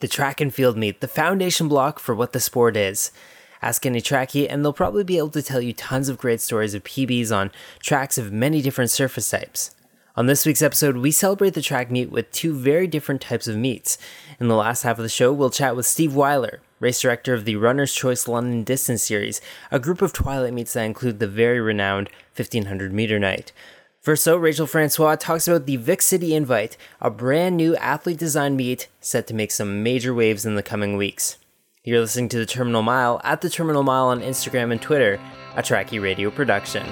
The track and field meet, the foundation block for what the sport is. Ask any trackie, and they'll probably be able to tell you tons of great stories of PBs on tracks of many different surface types. On this week's episode, we celebrate the track meet with two very different types of meets. In the last half of the show, we'll chat with Steve Weiler, race director of the Runner's Choice London Distance Series, a group of twilight meets that include the very renowned 1500 meter night. First, so Rachel Francois talks about the Vic City Invite, a brand new athlete designed meet set to make some major waves in the coming weeks. You're listening to the Terminal Mile at the Terminal Mile on Instagram and Twitter, a Trackie Radio production.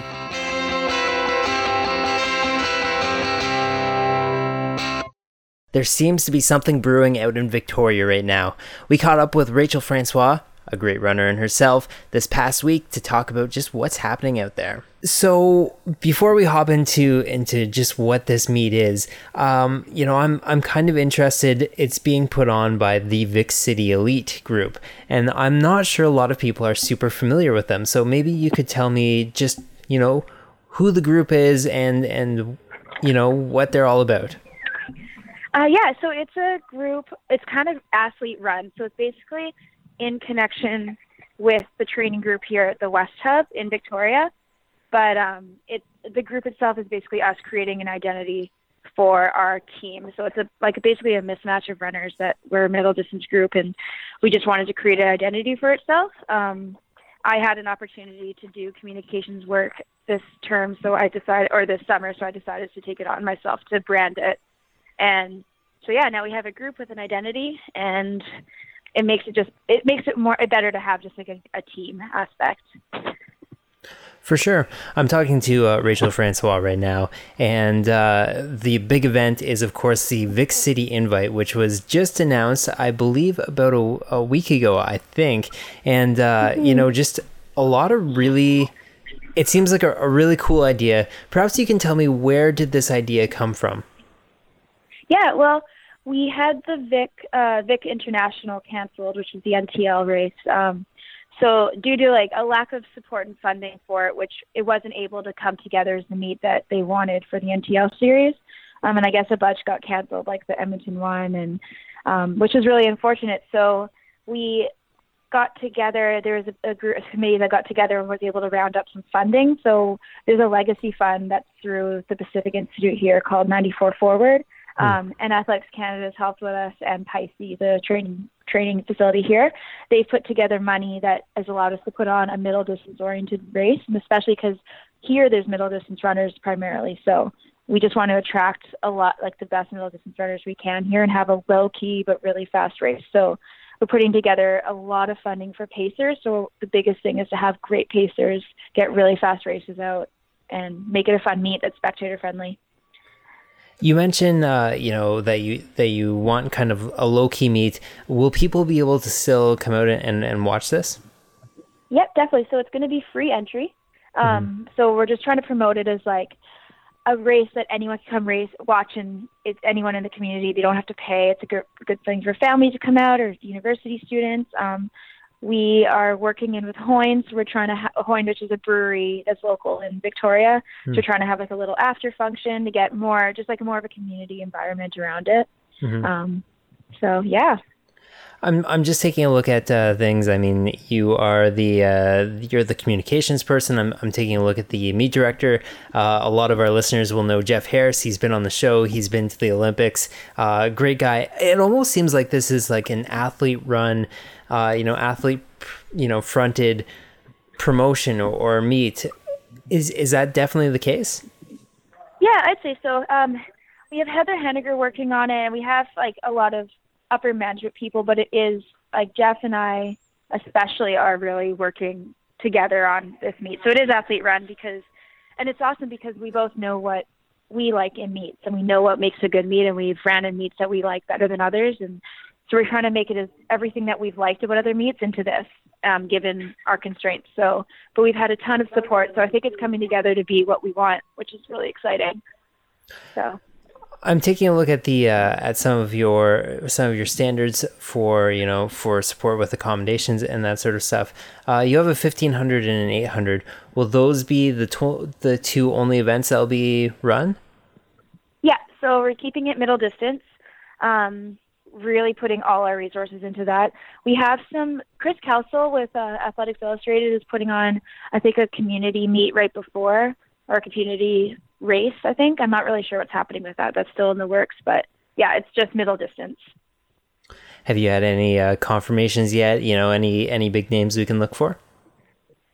There seems to be something brewing out in Victoria right now. We caught up with Rachel Francois, a great runner in herself, this past week to talk about just what's happening out there. So before we hop into into just what this meet is, um, you know, I'm I'm kind of interested. It's being put on by the Vic City Elite group, and I'm not sure a lot of people are super familiar with them. So maybe you could tell me just you know who the group is and and you know what they're all about. Uh, yeah, so it's a group. It's kind of athlete run. So it's basically in connection with the training group here at the West Hub in Victoria. But um, it the group itself is basically us creating an identity for our team. So it's a like basically a mismatch of runners that we're a middle distance group, and we just wanted to create an identity for itself. Um, I had an opportunity to do communications work this term, so I decided, or this summer, so I decided to take it on myself to brand it. And so yeah, now we have a group with an identity, and it makes it just it makes it more better to have just like a, a team aspect. For sure. I'm talking to uh, Rachel Francois right now, and uh, the big event is, of course, the Vic City Invite, which was just announced, I believe, about a, a week ago, I think. And, uh, mm-hmm. you know, just a lot of really, it seems like a, a really cool idea. Perhaps you can tell me where did this idea come from? Yeah, well, we had the Vic uh, Vic International canceled, which is the NTL race. Um, so due to like a lack of support and funding for it, which it wasn't able to come together as the meet that they wanted for the NTL series, um, and I guess a bunch got canceled, like the Edmonton one, and um, which was really unfortunate. So we got together. There was a, a group a committee that got together and was able to round up some funding. So there's a legacy fund that's through the Pacific Institute here called 94 Forward Hmm. Um, and Athletics Canada has helped with us, and PISE, the training training facility here. They've put together money that has allowed us to put on a middle distance oriented race, and especially because here there's middle distance runners primarily. So we just want to attract a lot like the best middle distance runners we can here and have a low key but really fast race. So we're putting together a lot of funding for pacers. So the biggest thing is to have great pacers, get really fast races out, and make it a fun meet that's spectator friendly. You mentioned, uh, you know, that you that you want kind of a low key meet. Will people be able to still come out and, and watch this? Yep, definitely. So it's going to be free entry. Um, mm-hmm. So we're just trying to promote it as like a race that anyone can come race watch, and it's anyone in the community. They don't have to pay. It's a good good thing for families to come out or university students. Um, we are working in with Hoynes. We're trying to ha- Hoyne, which is a brewery that's local in Victoria. Mm. So we're trying to have like a little after function to get more, just like more of a community environment around it. Mm-hmm. Um, so yeah. I'm I'm just taking a look at uh, things. I mean, you are the uh, you're the communications person. I'm I'm taking a look at the meet director. Uh, a lot of our listeners will know Jeff Harris. He's been on the show. He's been to the Olympics. Uh, great guy. It almost seems like this is like an athlete run uh, you know, athlete, you know, fronted promotion or, or, meet. Is is that definitely the case? Yeah, I'd say so. Um, we have Heather Henniger working on it, and we have like a lot of upper management people, but it is like Jeff and I especially are really working together on this meet. So it is athlete run because, and it's awesome because we both know what we like in meets and we know what makes a good meet and we've ran in meets that we like better than others and so we're trying to make it as everything that we've liked about other meets into this, um, given our constraints. So, but we've had a ton of support. So I think it's coming together to be what we want, which is really exciting. So. I'm taking a look at the uh, at some of your some of your standards for you know for support with accommodations and that sort of stuff. Uh, you have a 1500 and an 800. Will those be the tw- the two only events that'll be run? Yeah, so we're keeping it middle distance. Um, really putting all our resources into that. We have some Chris Kelsall with uh, Athletics Illustrated is putting on, I think, a community meet right before or a community race. I think I'm not really sure what's happening with that. That's still in the works, but yeah, it's just middle distance. Have you had any uh, confirmations yet? You know, any any big names we can look for?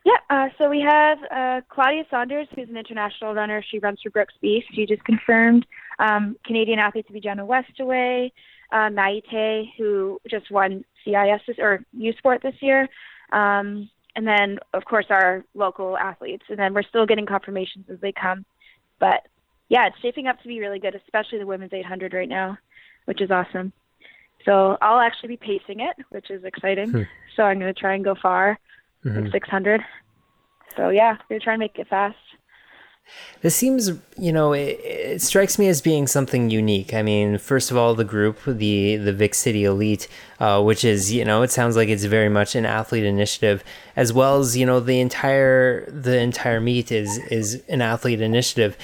Yeah, uh, so we have uh, Claudia Saunders, who's an international runner. She runs for Brooks Beasts. She just confirmed um, Canadian athlete to be Jenna Westaway, uh, Maite, who just won CIS this, or U Sport this year, um, and then of course our local athletes. And then we're still getting confirmations as they come. But yeah, it's shaping up to be really good, especially the women's 800 right now, which is awesome. So I'll actually be pacing it, which is exciting. Hmm. So I'm going to try and go far mm-hmm. 600. So yeah, we're trying to make it fast. This seems, you know, it, it, strikes me as being something unique. I mean, first of all, the group, the the Vic City Elite, uh, which is, you know, it sounds like it's very much an athlete initiative, as well as, you know, the entire the entire meet is is an athlete initiative.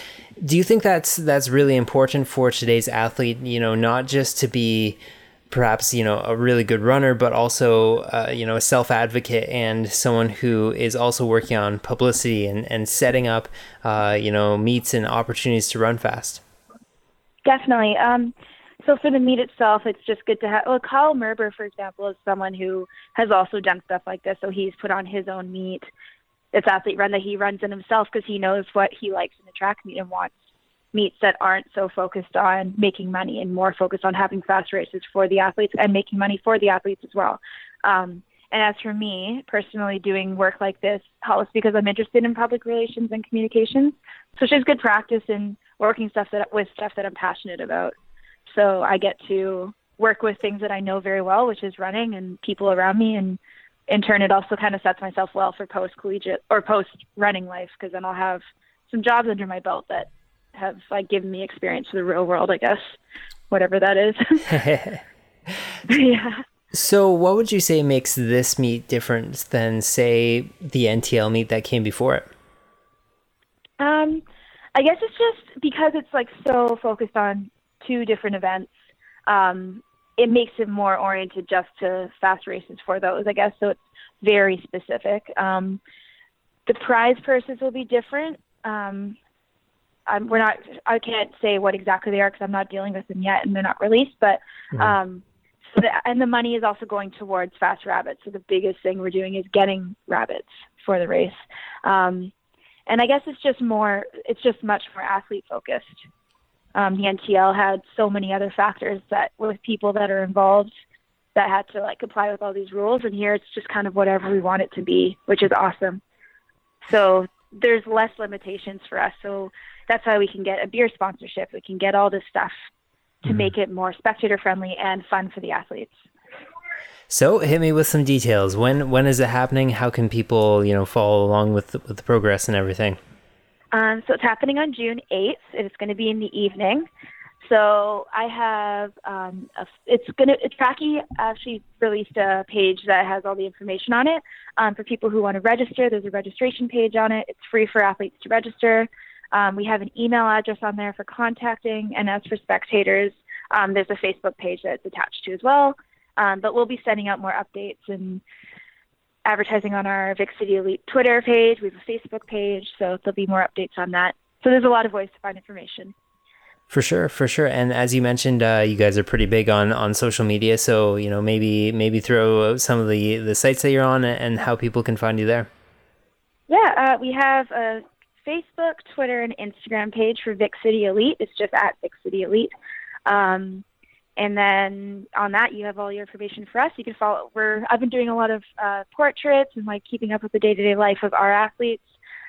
Do you think that's that's really important for today's athlete? You know, not just to be perhaps you know a really good runner but also uh, you know a self advocate and someone who is also working on publicity and, and setting up uh, you know meets and opportunities to run fast. Definitely. Um, so for the meet itself it's just good to have well kyle merber for example is someone who has also done stuff like this so he's put on his own meet it's athlete run that he runs in himself because he knows what he likes in the track meet and wants meets that aren't so focused on making money and more focused on having fast races for the athletes and making money for the athletes as well. Um, and as for me personally, doing work like this helps because I'm interested in public relations and communications. So it's good practice in working stuff that with stuff that I'm passionate about. So I get to work with things that I know very well, which is running and people around me, and in turn, it also kind of sets myself well for post collegiate or post running life because then I'll have some jobs under my belt that have like given me experience to the real world, I guess, whatever that is. yeah. So, what would you say makes this meet different than, say, the NTL meet that came before it? Um, I guess it's just because it's like so focused on two different events. Um, it makes it more oriented just to fast races for those, I guess. So it's very specific. Um, the prize purses will be different. Um, um, we're not. I can't say what exactly they are because I'm not dealing with them yet, and they're not released. But mm-hmm. um, so the, and the money is also going towards fast rabbits. So the biggest thing we're doing is getting rabbits for the race. Um, and I guess it's just more. It's just much more athlete focused. Um, the NTL had so many other factors that with people that are involved that had to like comply with all these rules, and here it's just kind of whatever we want it to be, which is awesome. So there's less limitations for us. So that's why we can get a beer sponsorship. We can get all this stuff to mm-hmm. make it more spectator friendly and fun for the athletes. So hit me with some details. When when is it happening? How can people you know follow along with the, with the progress and everything? Um, so it's happening on June eighth. It's going to be in the evening. So I have um, a, it's gonna Trackie actually released a page that has all the information on it um, for people who want to register. There's a registration page on it. It's free for athletes to register. Um, we have an email address on there for contacting, and as for spectators, um, there's a Facebook page that's attached to as well. Um, but we'll be sending out more updates and advertising on our Vic City Elite Twitter page. We have a Facebook page, so there'll be more updates on that. So there's a lot of ways to find information. For sure, for sure. And as you mentioned, uh, you guys are pretty big on, on social media. So you know, maybe maybe throw some of the the sites that you're on and how people can find you there. Yeah, uh, we have a Facebook, Twitter, and Instagram page for Vic City Elite. It's just at Vic City Elite. Um, and then on that, you have all your information for us. You can follow. We're I've been doing a lot of uh, portraits and like keeping up with the day to day life of our athletes.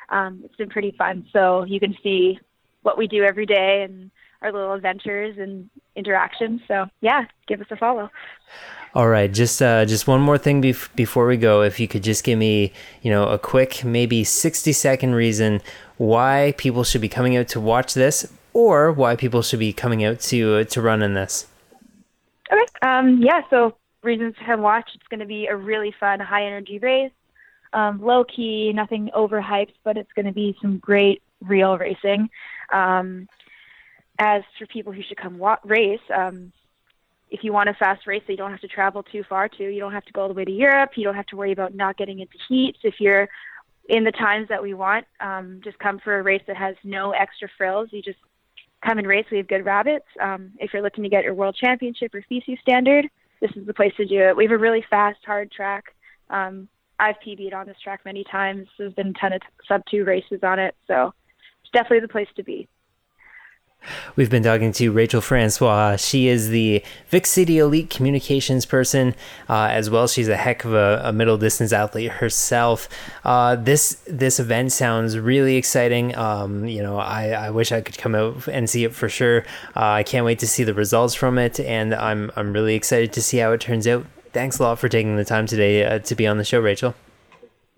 Um, it's been pretty fun. So you can see what we do every day and our little adventures and interactions. So yeah, give us a follow. All right, just uh, just one more thing bef- before we go. If you could just give me, you know, a quick, maybe sixty second reason why people should be coming out to watch this, or why people should be coming out to uh, to run in this. Okay. Um, yeah. So reasons to come watch. It's going to be a really fun, high energy race. Um, low key, nothing overhyped, but it's going to be some great real racing. Um, as for people who should come wa- race, um, if you want a fast race that you don't have to travel too far to, you don't have to go all the way to Europe. You don't have to worry about not getting into heats. If you're in the times that we want, um, just come for a race that has no extra frills. You just come and race. We have good rabbits. Um, if you're looking to get your world championship or FISU standard, this is the place to do it. We have a really fast, hard track. Um, I've PB'd on this track many times. There's been a ton of sub two races on it, so it's definitely the place to be. We've been talking to Rachel Francois. She is the Vic City Elite communications person uh, as well. She's a heck of a, a middle distance athlete herself. Uh, this this event sounds really exciting. Um, you know, I, I wish I could come out and see it for sure. Uh, I can't wait to see the results from it, and I'm I'm really excited to see how it turns out. Thanks a lot for taking the time today uh, to be on the show, Rachel.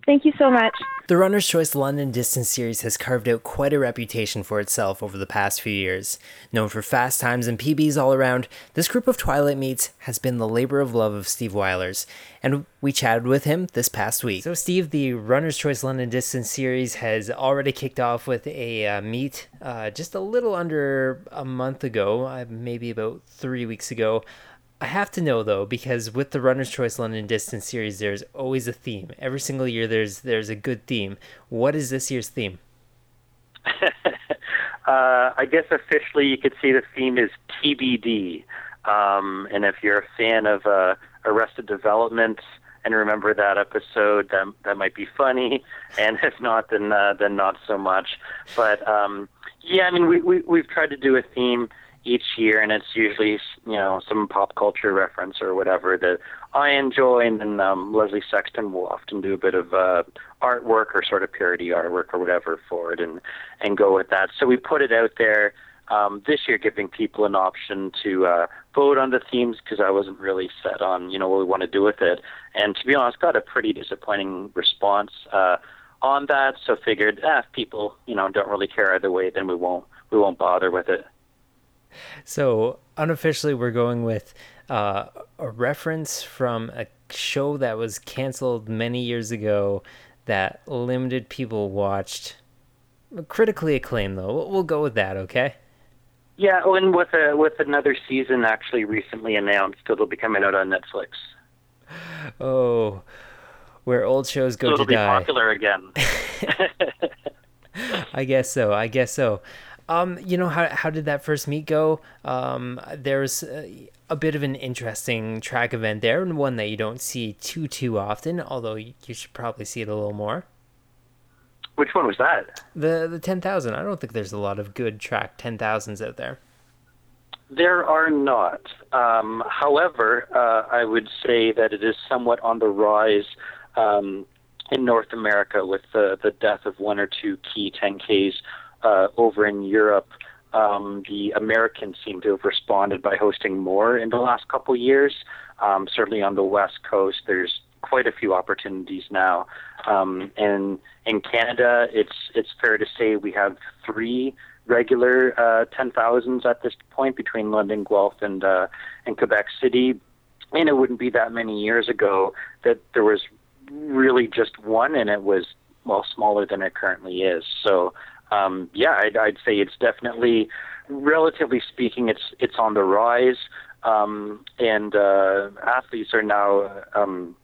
Thank you so much. The Runner's Choice London Distance Series has carved out quite a reputation for itself over the past few years. Known for fast times and PBs all around, this group of Twilight meets has been the labor of love of Steve Weilers, and we chatted with him this past week. So, Steve, the Runner's Choice London Distance Series has already kicked off with a uh, meet uh, just a little under a month ago, uh, maybe about three weeks ago. I have to know though, because with the Runner's Choice London Distance Series, there's always a theme. Every single year, there's there's a good theme. What is this year's theme? uh, I guess officially, you could say the theme is TBD. Um, and if you're a fan of uh, Arrested Development and remember that episode, that that might be funny. And if not, then uh, then not so much. But um, yeah, I mean, we, we we've tried to do a theme each year, and it's usually you know some pop culture reference or whatever that I enjoy, and then um, Leslie Sexton will often do a bit of uh, artwork or sort of parody artwork or whatever for it, and and go with that. So we put it out there um, this year, giving people an option to uh, vote on the themes because I wasn't really set on you know what we want to do with it, and to be honest, got a pretty disappointing response. Uh, on that, so figured ah, if people you know don't really care either way, then we won't we won't bother with it. So unofficially, we're going with uh, a reference from a show that was canceled many years ago that limited people watched. Critically acclaimed, though. We'll go with that. Okay. Yeah, and with a with another season actually recently announced, it'll be coming out on Netflix. Oh, where old shows go so it'll to be die. popular again. I guess so. I guess so. Um, you know how how did that first meet go? Um, there's a, a, bit of an interesting track event there, and one that you don't see too too often. Although you should probably see it a little more. Which one was that? The the ten thousand. I don't think there's a lot of good track ten thousands out there. There are not. Um, however, uh, I would say that it is somewhat on the rise um, in North America with the the death of one or two key 10Ks uh, over in Europe, um, the Americans seem to have responded by hosting more in the last couple years. Um, certainly on the West Coast, there's quite a few opportunities now. Um, and in Canada, it's it's fair to say we have three regular uh, 10,000s at this point between London, Guelph, and uh, and Quebec City. And it wouldn't be that many years ago that there was really just one, and it was well smaller than it currently is. So um, yeah, I'd, I'd say it's definitely, relatively speaking, it's it's on the rise, um, and uh, athletes are now um,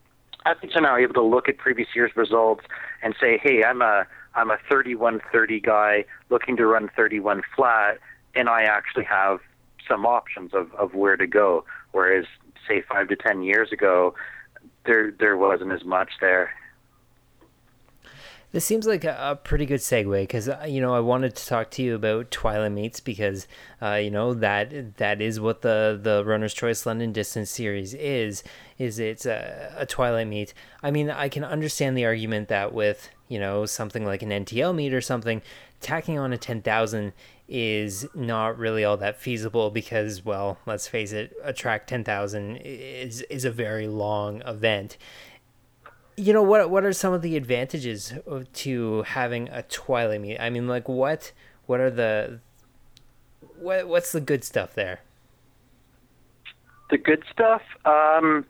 athletes are now able to look at previous year's results and say, hey, I'm a I'm a 31-30 guy looking to run 31 flat, and I actually have some options of, of where to go. Whereas, say, five to ten years ago, there there wasn't as much there. This seems like a, a pretty good segue because uh, you know I wanted to talk to you about Twilight Meets because uh, you know that that is what the the Runner's Choice London Distance Series is. Is it's a, a Twilight Meet? I mean, I can understand the argument that with you know something like an NTL meet or something, tacking on a ten thousand is not really all that feasible because well, let's face it, a track ten thousand is is a very long event you know what what are some of the advantages to having a twilight meet i mean like what what are the what what's the good stuff there? The good stuff um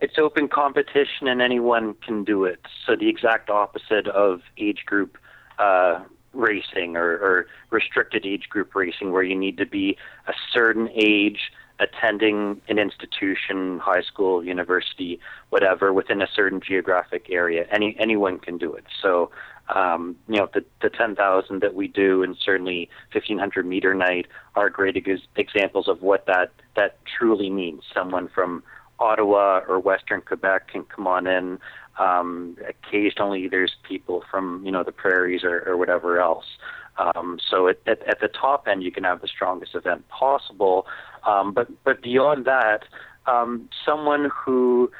it's open competition and anyone can do it. So the exact opposite of age group uh racing or, or restricted age group racing where you need to be a certain age attending an institution, high school, university, whatever, within a certain geographic area. Any anyone can do it. So, um, you know, the the 10,000 that we do, and certainly 1500 meter night, are great ex- examples of what that that truly means. Someone from Ottawa or Western Quebec can come on in. Um, occasionally, there's people from you know the prairies or, or whatever else. Um, so at, at the top end, you can have the strongest event possible. Um, but but beyond that, um, someone who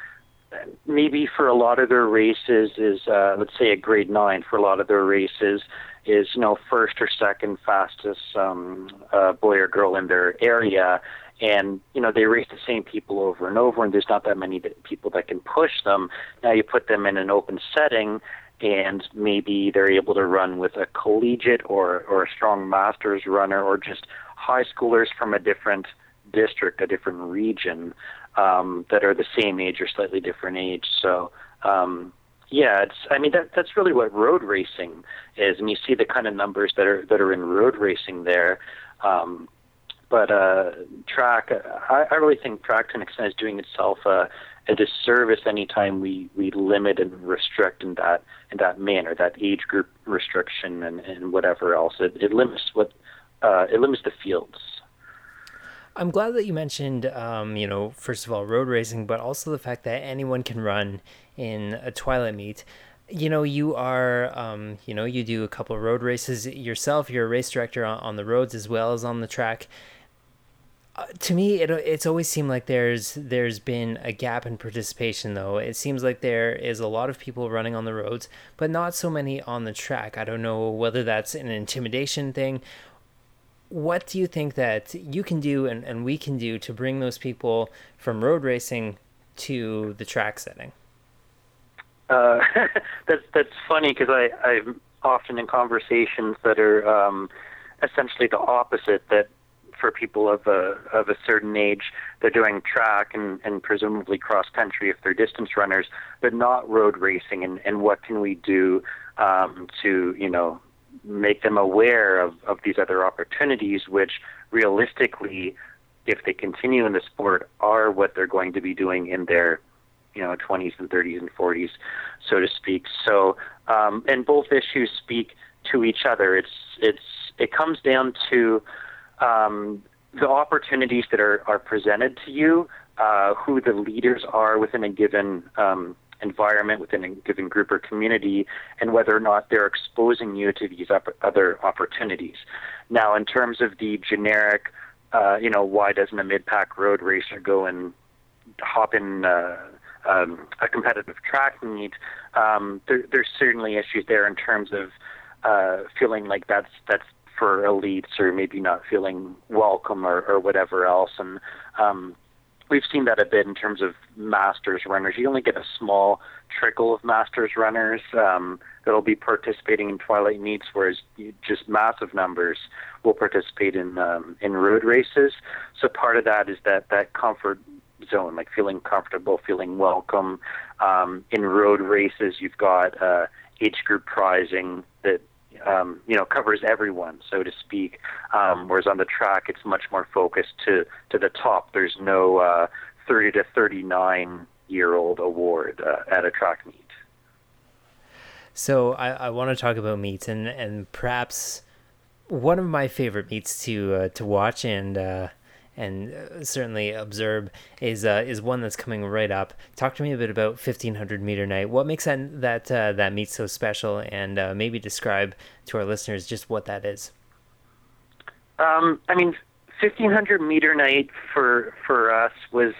maybe for a lot of their races is uh, let's say a grade nine for a lot of their races is you know first or second fastest um, uh, boy or girl in their area. And you know they race the same people over and over and there's not that many people that can push them. Now you put them in an open setting and maybe they're able to run with a collegiate or or a strong masters runner or just high schoolers from a different district a different region um, that are the same age or slightly different age so um, yeah, it's. I mean, that that's really what road racing is, and you see the kind of numbers that are that are in road racing there. Um, but uh, track, I, I really think track to an extent is doing itself a, a disservice anytime we, we limit and restrict in that in that manner, that age group restriction and, and whatever else. It, it limits what uh, it limits the fields. I'm glad that you mentioned, um, you know, first of all, road racing, but also the fact that anyone can run in a twilight meet you know you are um, you know you do a couple road races yourself you're a race director on, on the roads as well as on the track uh, to me, it, it's always seemed like there's there's been a gap in participation. Though it seems like there is a lot of people running on the roads, but not so many on the track. I don't know whether that's an intimidation thing. What do you think that you can do and, and we can do to bring those people from road racing to the track setting? Uh, that's that's funny because I I'm often in conversations that are um, essentially the opposite. That for people of a of a certain age. They're doing track and, and presumably cross country if they're distance runners, but not road racing. And, and what can we do um, to you know make them aware of, of these other opportunities, which realistically, if they continue in the sport, are what they're going to be doing in their you know 20s and 30s and 40s, so to speak. So um, and both issues speak to each other. It's it's it comes down to um, the opportunities that are, are presented to you, uh, who the leaders are within a given um, environment, within a given group or community, and whether or not they're exposing you to these op- other opportunities. Now, in terms of the generic, uh, you know, why doesn't a mid-pack road racer go and hop in uh, um, a competitive track meet? Um, there, there's certainly issues there in terms of uh, feeling like that's that's for elites or maybe not feeling welcome or, or whatever else. And um, we've seen that a bit in terms of masters runners. You only get a small trickle of masters runners um, that'll be participating in twilight meets, whereas just massive numbers will participate in um, in road races. So part of that is that that comfort zone, like feeling comfortable, feeling welcome. Um, in road races, you've got uh, age group prizing that um, you know covers everyone, so to speak. Um, whereas on the track, it's much more focused to to the top. There's no uh, 30 to 39 year old award uh, at a track meet. So I, I want to talk about meets and and perhaps one of my favorite meets to uh, to watch and uh, and uh, certainly observe is uh, is one that's coming right up. Talk to me a bit about 1500 meter night. What makes that that uh, that meet so special, and uh, maybe describe to our listeners just what that is. Um, I mean, 1500 meter night for for us was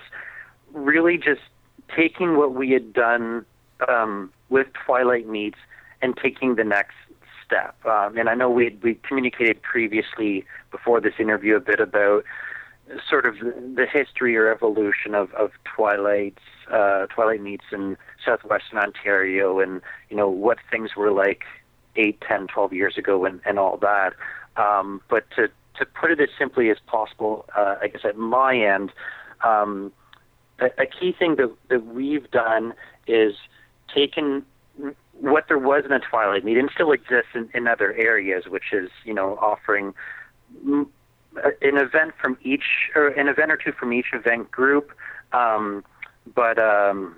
really just taking what we had done um, with Twilight Meets and taking the next step. Um, and I know we we communicated previously before this interview a bit about sort of the history or evolution of, of Twilight's uh, Twilight meets in southwestern Ontario and you know what things were like eight, ten, twelve years ago and, and all that. Um, but to to put it as simply as possible, uh, I guess at my end, um, a, a key thing that that we've done is taken what there was in a Twilight meet and still exists in, in other areas, which is you know offering an event from each, or an event or two from each event group, um, but um,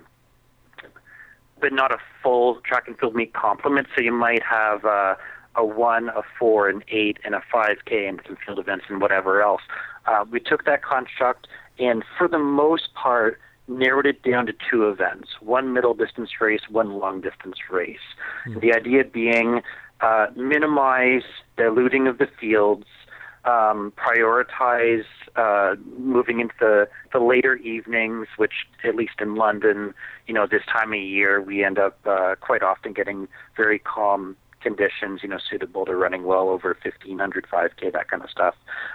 but not a full track and field meet complement. So you might have uh, a one, a four, an eight, and a 5K, and some field events and whatever else. Uh, we took that construct and, for the most part, narrowed it down to two events one middle distance race, one long distance race. Mm-hmm. The idea being uh, minimize diluting of the fields, um, prioritize uh, moving into the, the later evenings, which, at least in London, you know, this time of year, we end up uh, quite often getting very calm conditions, you know, suitable to running well over 1500 5K, that kind of stuff.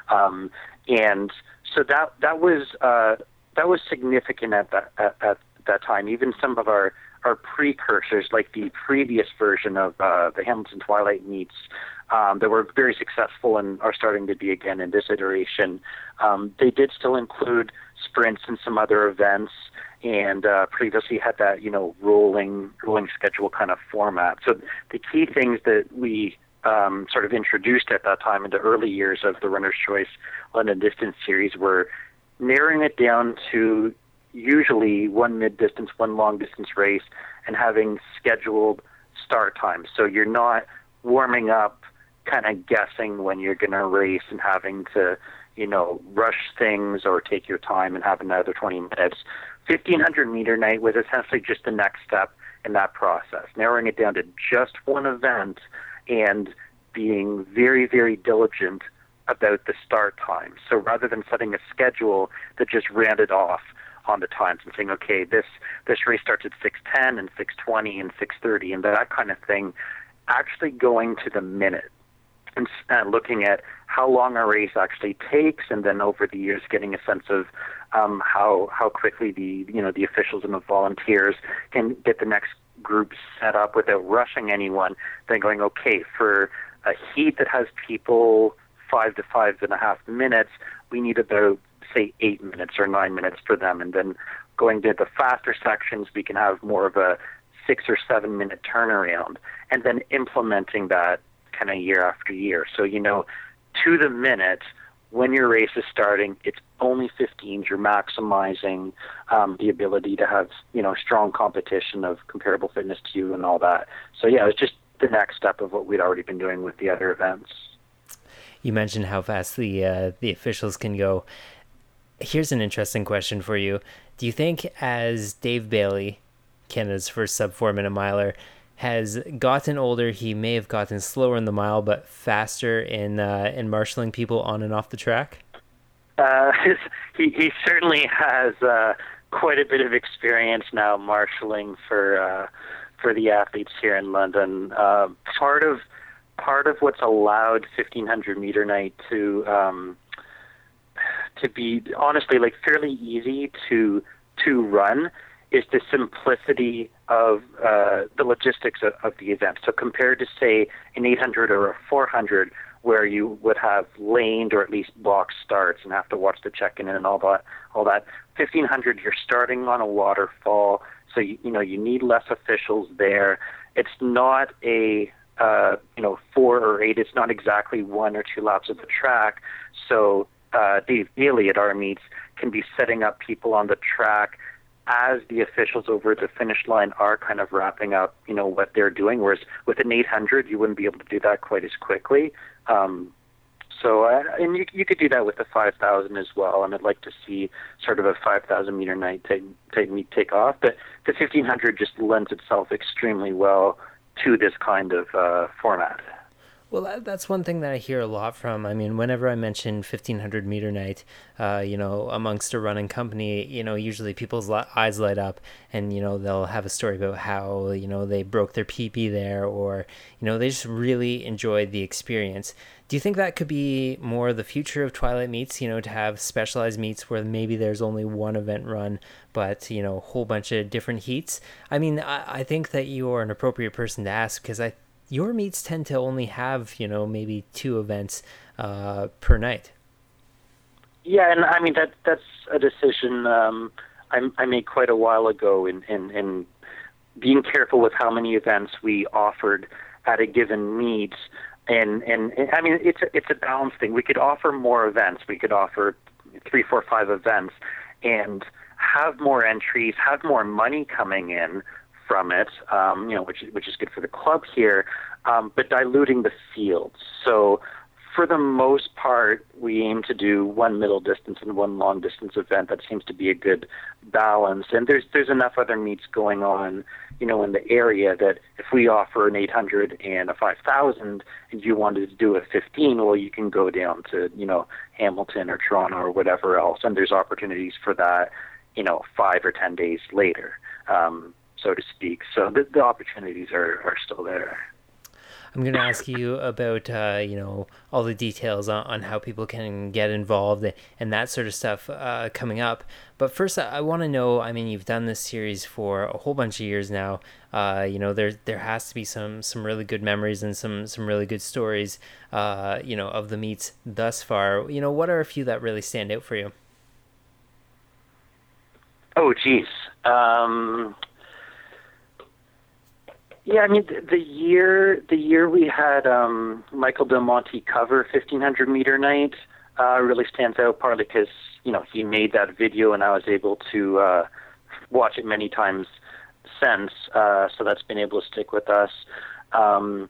Um, and so that that was uh, that was significant at that at, at that time. Even some of our our precursors, like the previous version of uh, the Hamilton Twilight meets, um, that were very successful and are starting to be again in this iteration. Um, they did still include sprints and some other events, and uh, previously had that you know rolling rolling schedule kind of format. So the key things that we um, sort of introduced at that time in the early years of the Runner's Choice London Distance Series were narrowing it down to usually one mid distance, one long distance race, and having scheduled start times. So you're not warming up, kind of guessing when you're going to race and having to, you know, rush things or take your time and have another 20 minutes. 1500 meter night was essentially just the next step in that process, narrowing it down to just one event and being very, very diligent about the start time. So rather than setting a schedule that just rounded off on the times and saying, okay, this this race starts at 6:10 and 6:20 and 6:30 and that kind of thing, actually going to the minute and uh, looking at how long a race actually takes, and then over the years getting a sense of um, how how quickly the you know the officials and the volunteers can get the next group set up without rushing anyone. Then going, okay, for a heat that has people five to five and a half minutes, we need about say eight minutes or nine minutes for them, and then going to the faster sections, we can have more of a six or seven minute turnaround, and then implementing that kind of year after year. So you know, to the minute when your race is starting, it's only 15s. You're maximizing um, the ability to have you know strong competition of comparable fitness to you and all that. So yeah, it's just the next step of what we'd already been doing with the other events. You mentioned how fast the uh, the officials can go. Here's an interesting question for you. Do you think, as Dave Bailey, Canada's first sub four minute miler, has gotten older, he may have gotten slower in the mile, but faster in uh, in marshaling people on and off the track? Uh, he he certainly has uh, quite a bit of experience now marshaling for uh, for the athletes here in London. Uh, part of part of what's allowed 1500 meter night to um, to be honestly like fairly easy to to run is the simplicity of uh, the logistics of, of the event. So compared to say an 800 or a 400, where you would have laned or at least box starts and have to watch the check-in and all that, all that 1500, you're starting on a waterfall, so you, you know you need less officials there. It's not a uh, you know four or eight. It's not exactly one or two laps of the track. So uh, at our meets can be setting up people on the track as the officials over the finish line are kind of wrapping up, you know, what they're doing. Whereas with an 800, you wouldn't be able to do that quite as quickly. Um, so, uh, and you, you could do that with the 5,000 as well. And I'd like to see sort of a 5,000 meter night take, take, take off. But the 1,500 just lends itself extremely well to this kind of uh, format. Well, that's one thing that I hear a lot from. I mean, whenever I mention 1500 meter night, uh, you know, amongst a running company, you know, usually people's eyes light up and, you know, they'll have a story about how, you know, they broke their PB there or, you know, they just really enjoyed the experience. Do you think that could be more the future of Twilight meets, you know, to have specialized meets where maybe there's only one event run, but, you know, a whole bunch of different heats? I mean, I, I think that you are an appropriate person to ask because I your meets tend to only have you know maybe two events uh, per night. Yeah, and I mean that that's a decision um, I, I made quite a while ago in, in in being careful with how many events we offered at a given meet. and and I mean it's a, it's a balance thing. We could offer more events. We could offer three, four, five events, and have more entries, have more money coming in from it. Um, you know, which which is good for the club here, um, but diluting the fields. So for the most part, we aim to do one middle distance and one long distance event. That seems to be a good balance. And there's there's enough other meets going on, you know, in the area that if we offer an 800 and a 5,000, and you wanted to do a 15, well, you can go down to you know Hamilton or Toronto or whatever else, and there's opportunities for that, you know, five or ten days later, um, so to speak. So the, the opportunities are are still there. I'm going to ask you about uh, you know all the details on, on, how people can get involved and that sort of stuff uh, coming up. But first, I, want to know. I mean, you've done this series for a whole bunch of years now. Uh, you know, there there has to be some some really good memories and some some really good stories. Uh, you know, of the meets thus far. You know, what are a few that really stand out for you? Oh, geez. Um, yeah, I mean the, the year the year we had um, Michael Del Monte cover 1500 meter night uh, really stands out partly because you know he made that video and I was able to uh, watch it many times since, uh, so that's been able to stick with us. Um,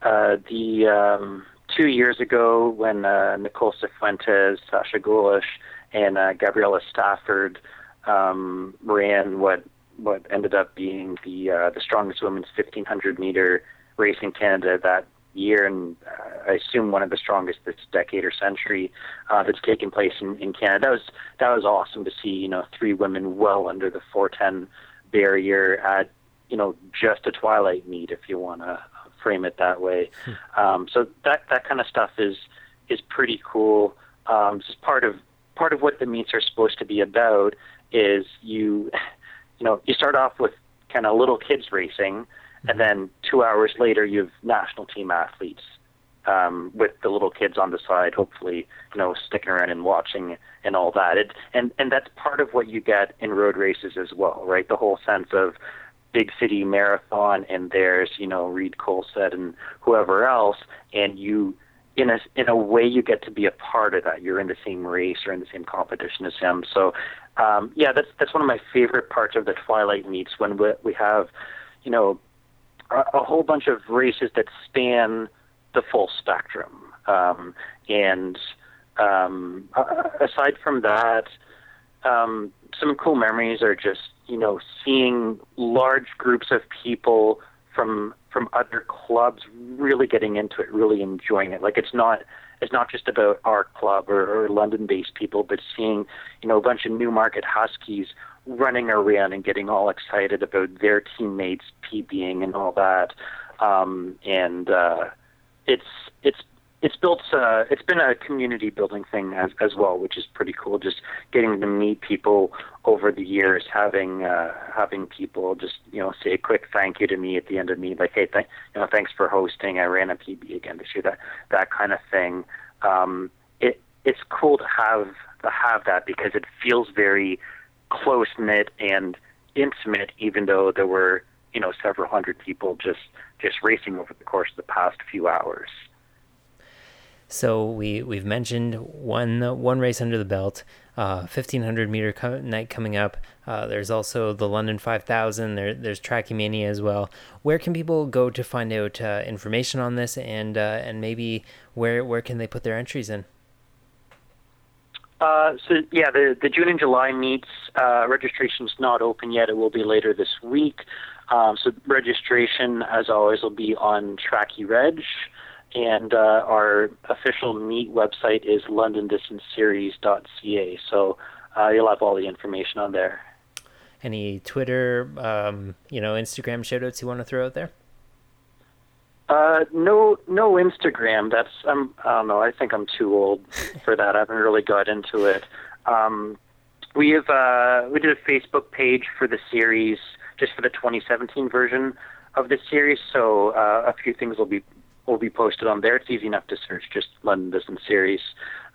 uh, the um, two years ago when uh, Nicole Sifuentes, Sasha Gollish, and uh, Gabriela Stafford um, ran what what ended up being the uh, the strongest women's 1500 meter race in Canada that year, and uh, I assume one of the strongest this decade or century uh, that's taken place in, in Canada. That was that was awesome to see. You know, three women well under the 410 barrier at you know just a twilight meet, if you want to frame it that way. Hmm. Um, so that that kind of stuff is is pretty cool. Um, just part of part of what the meets are supposed to be about is you you know, you start off with kind of little kids racing, and then two hours later you have national team athletes um, with the little kids on the side, hopefully, you know, sticking around and watching and all that. It, and and that's part of what you get in road races as well, right? The whole sense of big city marathon, and there's you know Reid Coolsaet and whoever else, and you in a in a way you get to be a part of that. You're in the same race or in the same competition as him. So um, yeah, that's that's one of my favorite parts of the Twilight meets when we, we have, you know, a, a whole bunch of races that span the full spectrum. Um, and um, aside from that, um, some cool memories are just you know seeing large groups of people from from other clubs really getting into it, really enjoying it. Like it's not it's not just about our club or, or London-based people, but seeing you know a bunch of Newmarket Huskies running around and getting all excited about their teammates PBing and all that. Um, and uh, it's it's it's built uh, it's been a community building thing as as well, which is pretty cool. Just getting to meet people over the years, having uh, having people just you know say a quick thank you to me at the end of me, like hey, th- you know thanks for hosting. I ran a PB again this year. That that kind of thing. Um, it it's cool to have to have that because it feels very close knit and intimate, even though there were you know several hundred people just just racing over the course of the past few hours. So we we've mentioned one one race under the belt, uh, 1500 meter co- night coming up. Uh, there's also the London 5000. There there's Trackymania as well. Where can people go to find out uh, information on this, and uh, and maybe where where can they put their entries in? Uh, so yeah, the the June and July meets uh, registration's not open yet. It will be later this week. Um, so registration, as always, will be on Trackie Reg and uh, our official meet website is londondistanceseries.ca. So uh, you'll have all the information on there. Any Twitter, um, you know, Instagram shoutouts you want to throw out there? Uh, no, no Instagram. That's I'm. I don't know. I think I'm too old for that. I haven't really got into it. Um, we have uh, we did a Facebook page for the series, just for the 2017 version of the series. So uh, a few things will be will be posted on there. It's easy enough to search just London Distance Series.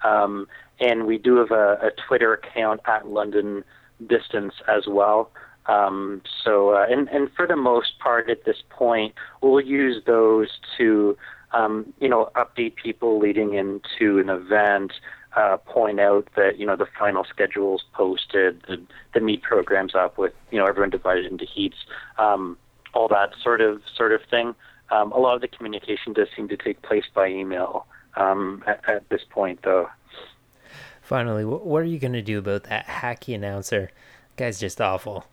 Um, and we do have a, a, Twitter account at London Distance as well. Um, so, uh, and, and for the most part at this point, we'll use those to um, you know, update people leading into an event, uh, point out that you know the final schedule's posted, the, the meet programs up with you know everyone divided into heats, um, all that sort of sort of thing. Um, a lot of the communication does seem to take place by email um, at, at, this point, though. Finally, what are you going to do about that hacky announcer? Guy's just awful.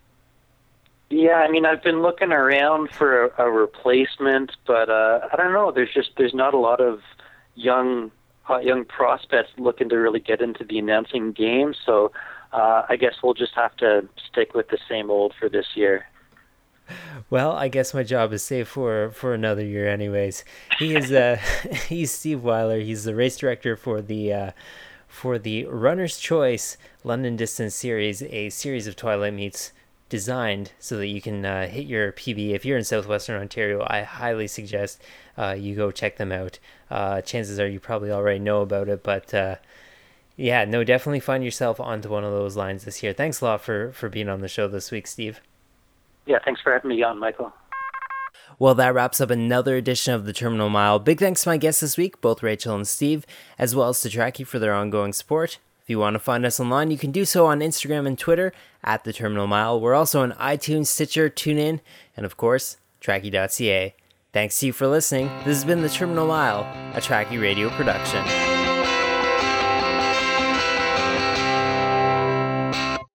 Yeah, I mean, I've been looking around for a, a replacement, but uh, I don't know. There's just there's not a lot of young uh, young prospects looking to really get into the announcing game. So uh, I guess we'll just have to stick with the same old for this year. Well, I guess my job is safe for for another year, anyways. He is uh, he's Steve Weiler. He's the race director for the uh, for the Runner's Choice London Distance Series, a series of Twilight meets designed so that you can uh, hit your PB. If you're in southwestern Ontario, I highly suggest uh, you go check them out. Uh, chances are you probably already know about it, but uh, yeah, no, definitely find yourself onto one of those lines this year. Thanks a lot for for being on the show this week, Steve. Yeah, thanks for having me on, Michael. Well, that wraps up another edition of the Terminal Mile. Big thanks to my guests this week, both Rachel and Steve, as well as to Trackie for their ongoing support. If you want to find us online, you can do so on Instagram and Twitter at the Terminal Mile. We're also on iTunes, Stitcher, TuneIn, and of course, Trackie.ca. Thanks to you for listening. This has been the Terminal Mile, a Trackie Radio production.